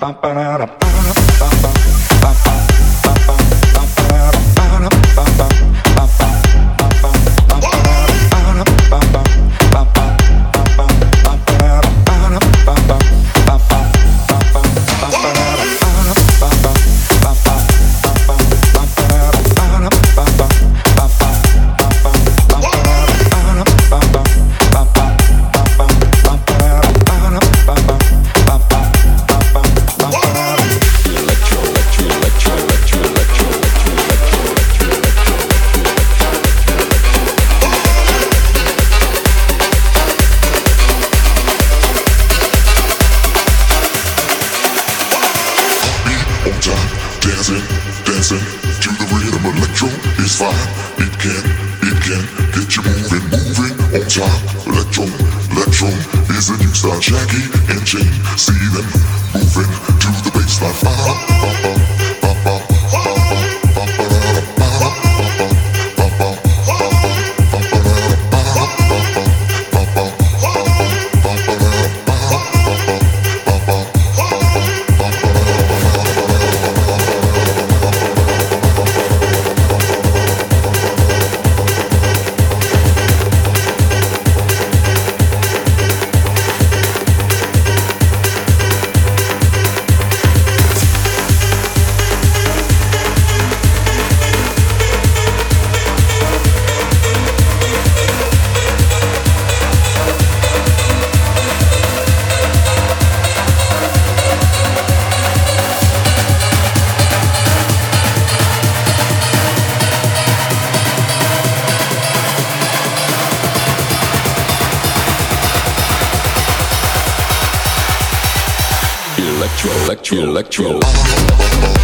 Bum, ba, da. Oh, on top, dancing, dancing to the rhythm. Electro is fine. It can, it can get you moving, moving oh, on top. Electro, electro is the new style. Jackie and Jane, see them moving to the bassline. Ba, ba, ba. electro, electro, electro.